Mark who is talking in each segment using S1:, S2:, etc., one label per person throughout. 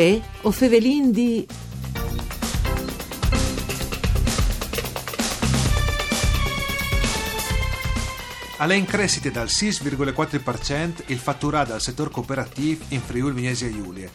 S1: Uè, o fevelin di...
S2: Alle in crescite dal 6,4% il fatturato del settore cooperativo in Friuli Venezia Giulia.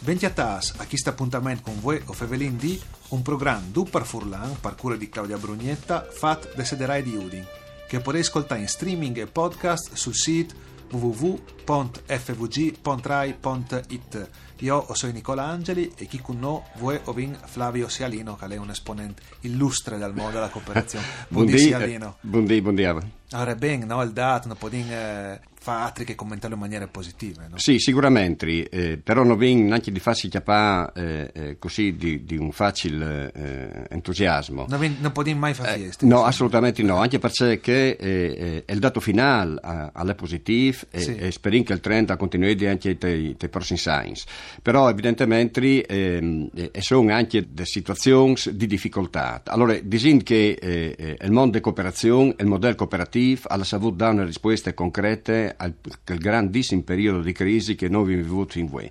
S2: Venti a tas a questo appuntamento con voi o Fevelin di un programma du par Furlan, par di Claudia Brugnetta, fat de Sederai di Udin, che potete ascoltare in streaming e podcast sul sito www.fvg.rai.it. Io sono Nicola Angeli e chi con noi vuoi ovin Flavio Sialino, che è un esponente illustre del mondo della cooperazione.
S3: Buondì,
S2: Sialino.
S3: buondì, buondì.
S2: Allora, bene, no, il dato, non può eh, fa altri che commentarlo in maniera positiva. No?
S3: Sì, sicuramente, eh, però non viene neanche di farsi chiappare eh, eh, così di, di, un facile eh, entusiasmo.
S2: Non, vi, non può mai fare fieste.
S3: no, assolutamente no, anche perché eh, il dato finale è positivo sì. e, e speriamo che il trend continuerà anche nei prossimi science. Però evidentemente ehm, sono anche delle situazioni di difficoltà. Allora, diciamo che il mondo di cooperazione, il modello cooperativo, ha saputo dare una risposta concreta al, al grandissimo periodo di crisi che noi abbiamo vissuto in voi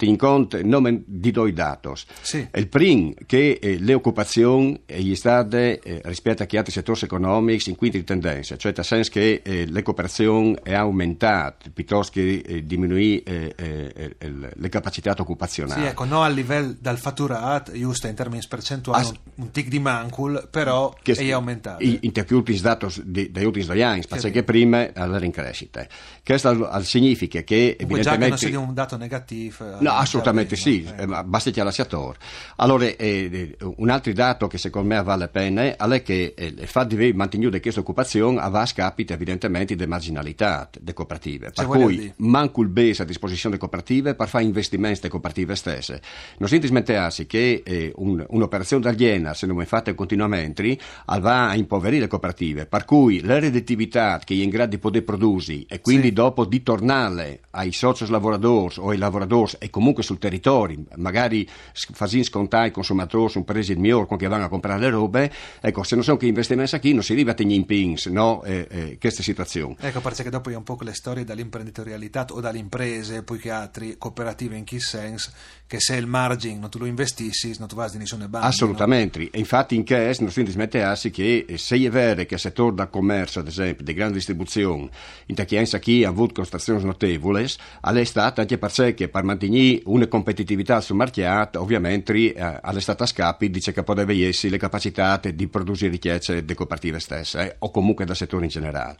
S3: in conto il nome di due dati.
S2: Sì.
S3: Il primo che eh, le occupazioni è stata eh, rispetto a altri settori economici in quinta tendenza, cioè nel senso che eh, le cooperazioni è aumentata piuttosto che eh, diminuire eh, eh, le capacità occupazionali.
S2: Sì, ecco, non a livello dal fatturato, giusto in termini percentuali, As- un, tic di mancul, però che è aumentato.
S3: In, in più dati degli ultimi due anni, perché prima alla rincrescita. Questo significa che
S2: evidentemente... Già che non sia un dato negativo
S3: No, assolutamente sì, eh, basta che la sia tor. Allora, eh, eh, un altro dato che secondo me vale la pena è che eh, il fatto di mantenuto questa occupazione va a scapito evidentemente delle marginalità delle cooperative. Per cui manco il base a disposizione delle cooperative per fare investimenti delle cooperative stesse. Non si dimenticare che eh, un, un'operazione d'aliena, se non è fatta continuamente, va a impoverire le cooperative. Per cui la redditività che è in grado di poter produrre e quindi sì. dopo di tornare ai soci lavoratori o ai lavoratori e comunque sul territorio, magari facendo scontare ai consumatori un prezzo migliore quando vanno a comprare le robe, ecco, se non sono che investimenti qui non si arriva a tenere in pins, no, eh, eh, questa situazione.
S2: Ecco, perché dopo è un po' le storie dall'imprenditorialità o dalle imprese, poi che altri cooperative in chi senso, che se il margine non tu lo investissi, non tu vai di nessuna banca.
S3: Assolutamente,
S2: no?
S3: e infatti in cash non si dismettersi che eh, se è vero che il settore del commercio, ad esempio, di grande distribuzione, in Tachienza chi ha avuto costrazioni notevoli, è stata anche perché per mantenere una competitività sul mercato, ovviamente eh, state a scappi dice che poteva esserci le capacità di produrre ricchezze delle cooperative stesse eh, o comunque del settore in generale.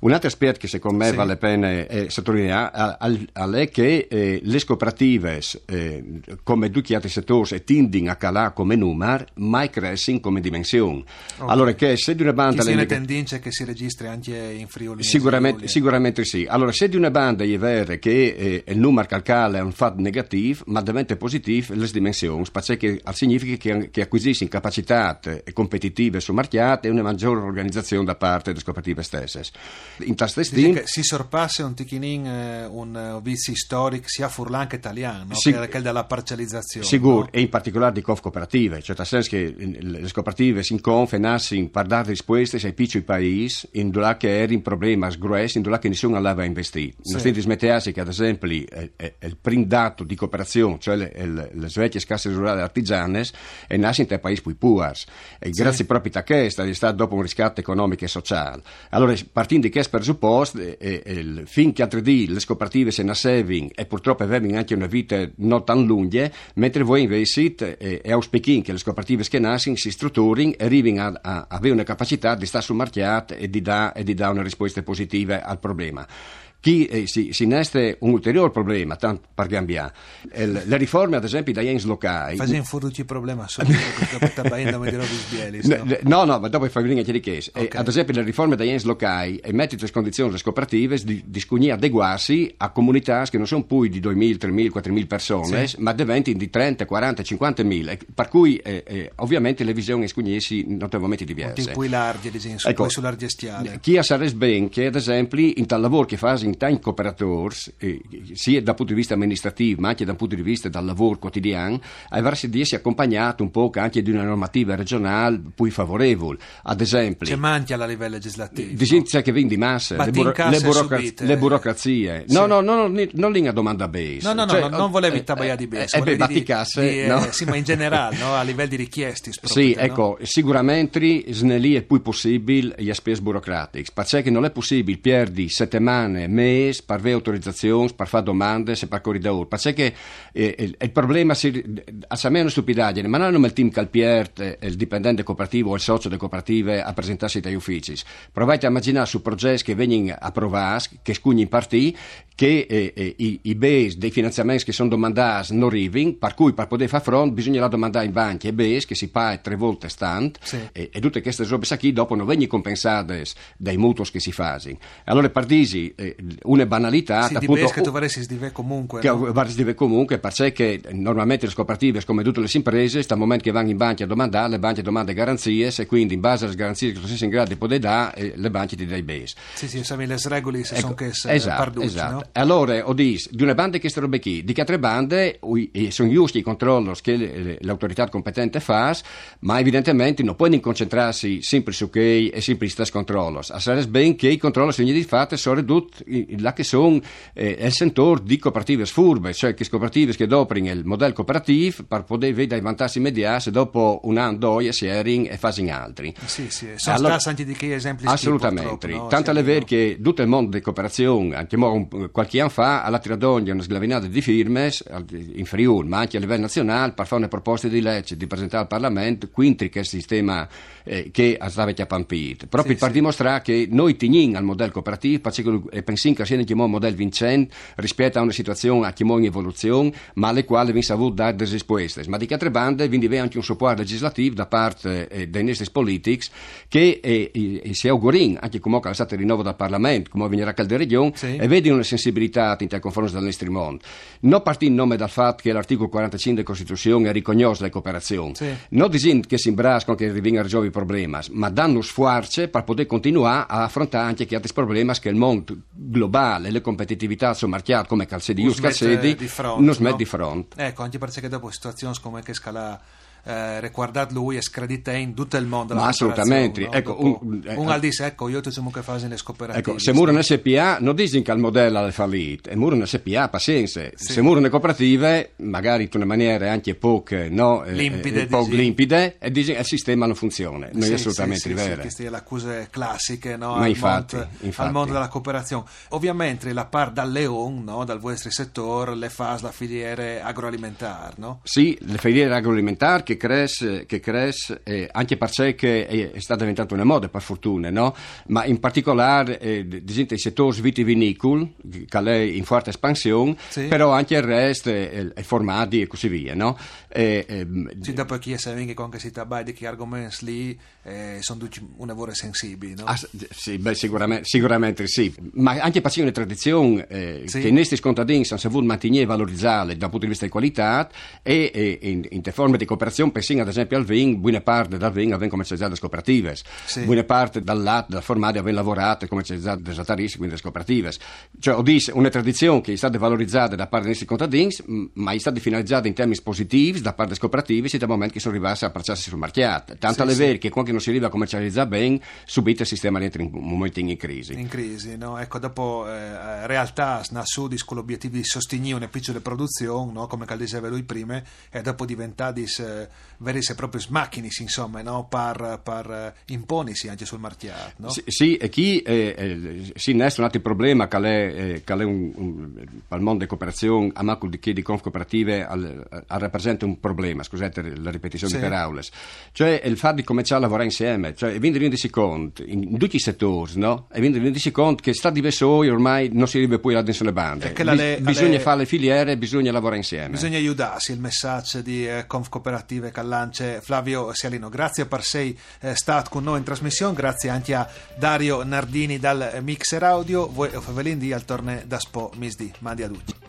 S3: Un altro aspetto che secondo me sì. vale la pena eh, sottolineare è che eh, le cooperative, eh, come tutti gli altri settori, tendono a calare come numero, mai crescono come dimensione. Okay. Allora, che se di una banda...
S2: Ci le tendenze che si registra anche in Friuli?
S3: Sicuramente, sicuramente sì. Allora, se di una banda è vero che eh, il numero calcale è un fatto negativo, ma diventa positivo le dimensioni, perché significa che, che acquisiscono capacità competitive sul mercato e una maggiore organizzazione da parte delle cooperative stesse
S2: in tastastin si sorpassa un ticchinin eh, un uh, vizio storico sia furlan che italiano sì, che è della parcializzazione
S3: sicuro
S2: no?
S3: e in particolare di conf cooperative cioè nel senso che le cooperative si conf nascono per dare risposte ai piccoli paesi in dove che era un problema sgruesso in dove che nessuno aveva investito sì. non si dismettersi che ad esempio è, è, è il primo dato di cooperazione cioè le, le, le svecchie scasse rurali artigiane è nato in paesi più puars e sì. grazie proprio a questo è stato dopo un riscatto economico e sociale allora partendo di questo presupposto e, e, finché altri dì le cooperative se ne saving e purtroppo avevano anche una vita non tan lunga mentre voi invece e, e auspichiamo che le cooperative che nascono si strutturino e arrivino a, a, avere una capacità di stare sul mercato e di dare una risposta positiva al problema chi eh, si, si inneste un ulteriore problema, tanto per cambiare. El, le riforme, ad esempio, da Jens Locai.
S2: Facciamo fuori il problema subito, perché dopo di sbielis,
S3: no? no, no, ma dopo fai venire anche di che. Okay. ad esempio, le riforme da Jens Locai e metti in condizioni le cooperative di, di adeguarsi a comunità che non sono più di 2.000, 3.000, 4.000 persone, sì. ma diventano di 30, 40, 50.000. Per cui, eh, eh, ovviamente, le visioni scugnesi notevolmente diverse.
S2: Un po' larghe, ad esempio, ecco, sull'argestiale.
S3: Chi ha sarebbe ben che, ad esempio, in tal lavoro che fa in tanti cooperatori, eh, sia dal punto di vista amministrativo, ma anche dal punto di vista del lavoro quotidiano, avresti di essere accompagnato un po' anche di una normativa regionale più favorevole. Ad esempio,
S2: c'è manca a livello legislativo.
S3: Di c'è che vindi massa, le, buro- le, burocra- le, burocrazie. Sì. No, no, no, no, non linea domanda base.
S2: No, no, no, cioè, no non volevi eh, tabaiare di base.
S3: Eh, beh, batticasse,
S2: di,
S3: no?
S2: eh, sì, ma in generale, no? a livello di richiesti.
S3: Sì, ecco, sicuramente snelì è più possibile gli aspetti burocratici, perché non è possibile perdi settimane, mesi per avere autorizzazioni, per fare domande, per corridore, perché eh, il, il, problema a meno stupidaggine, ma non è il team calpiert, il dipendente cooperativo o il socio delle cooperative a presentarsi dagli uffici. Provate a immaginare su progetti che vengono approvati, che scugni in partì, che eh, eh, i, i base dei finanziamenti che sono domandati non arrivano, per cui per poter fare fronte bisogna domandare in banche e base che si paga tre volte stand sì. e, e, tutte queste robe qui dopo non vengono compensate dai mutui che si fanno. Allora partisi eh, una banalità
S2: sì, appunto, che tu vorresti sdivere comunque
S3: che
S2: no?
S3: sdivere comunque perché normalmente le cooperative come tutte le imprese sta momento che vanno in banca a domandare le banche domandano garanzie e quindi in base alle garanzie che tu sei in grado di poter dare eh, le banche ti dai base
S2: sì sì sapete le regole se ecco, sono che
S3: esatto,
S2: parducci,
S3: esatto.
S2: no?
S3: Allora ho detto di una banda che robe qui di altre bande sono giusti i controlli che l'autorità competente fa ma evidentemente non può concentrarsi sempre su che e sempre su questi controlli a sarebbe ben che i controlli sono di fatto sono ridotti là che sono eh, il settore di cooperative sfurbe cioè che cooperative che doprino il modello cooperativo per poter vedere i vantaggi immediati dopo un anno, due, si erano e fanno altri.
S2: Sì sì sono allora, stati di che esempi
S3: assolutamente. no? tanto è vero che tutto il mondo di cooperazione anche qualche anno fa alla Tiradogna una sglavinata di firme in Friuli ma anche a livello nazionale per fare una proposta di legge di presentare al Parlamento quinti che sistema eh, che stava chiapampito proprio sì, per sì. dimostrare che noi teniamo al modello cooperativo e pensiamo che sia un modello vincente rispetto a una situazione a in evoluzione ma alle quali vi saputo dare delle risposte ma di che altre bande vi deve anche un supporto legislativo da parte eh, dei nostri politici che eh, eh, si augurino anche come è stato rinnovo dal Parlamento come venirà a regione sì. e vedi una sensibilità in confronto del nostro mondo non partì in nome dal fatto che l'articolo 45 della Costituzione riconosce le cooperazioni. Sì. non disin che si imbrascono che rivenga a risolvere i problemi ma danno sforzo per poter continuare a affrontare anche altri problemi che il mondo globale le competitività sul mercato come calcedi non smette di fronte.
S2: Ecco anche perché dopo situazioni come che scala eh, riguardato lui e scredite in tutto il mondo.
S3: Ma assolutamente.
S2: No?
S3: Ecco,
S2: un, eh, un al dice, ecco, io ti che fare le cooperative.
S3: Ecco, se Muro SPA non dicono che il modello è fallito, e Muro SPA, pazienza. Sì. Se Muro cooperative, magari in una maniera anche poco no,
S2: eh, limpide,
S3: eh, poco limpide e che il sistema non funziona. Non sì, è assolutamente
S2: sì,
S3: vero.
S2: Sì, queste sono le accuse classiche no,
S3: al, infatti,
S2: mondo,
S3: infatti.
S2: al, mondo, della cooperazione. Ovviamente la par dal Leon, no, dal vostro settore, le fa la filiere agroalimentare, no?
S3: Sì, le filiere agroalimentari che cresce che cresce, eh, anche perché è, è stata diventata una moda per fortuna, no? ma in particolare eh, il settore vitivinicolo, che è in forte espansione, sì. però anche il resto, eh, i formati e così via. No?
S2: E, ehm, sì, dopo chi sa che con si tratta di che argomenti lì eh, sono un lavoro sensibile. No?
S3: Ah, sì, beh, sicuramente, sicuramente, sì, ma anche per una tradizione eh, sì. che i nostri contadini hanno saputo mantenere e valorizzare dal punto di vista di qualità e, e in, in forme di cooperazione, pensiamo ad esempio al vin, buona parte dal vin avvengono commercializzate le cooperative, sì. buona parte dal latte, dal formaggio avvengono lavorate e commercializzate da esaltaristi, quindi le cooperative. Cioè, ho detto, una tradizione che è stata valorizzata da parte dei nostri contadini, ma è stata finalizzata in termini positivi da parte delle cooperative, dal momento che sono arrivati a parciarsi sul mercato. Tanto sì, è vero che quando non si arriva a commercializzare bene, subito il sistema entra in un momento in crisi.
S2: In crisi, no? Ecco, dopo eh, realtà nasce con l'obiettivo di sostenere una piccola produzione, no? come diceva lui prima, e dopo diventare eh, veri e propri macchine, insomma, no? per, per eh, imponisi anche sul mercato. No?
S3: Sì, sì, e chi eh, eh, si innesta un altro problema che è, eh, che è un, un, al mondo di cooperazione, a macul di chi di conf cooperative, al, al, rappresenta un problema, scusate la ripetizione sì. per aules, cioè il fatto di cominciare a lavorare insieme, cioè vi rendete conto, in, in tutti i settori, no? E vi rendete conto che sta diverso ormai non si arriva poi là dentro le bande. Bis, bisogna le... fare le filiere, bisogna lavorare insieme.
S2: Bisogna aiutarsi, il messaggio di eh, Conf Cooperative Callance Flavio Sialino. Grazie per sei eh, stato con noi in trasmissione, grazie anche a Dario Nardini dal Mixer Audio, voi Favelin di al torne da Spo Misdi. Mandi a tutti.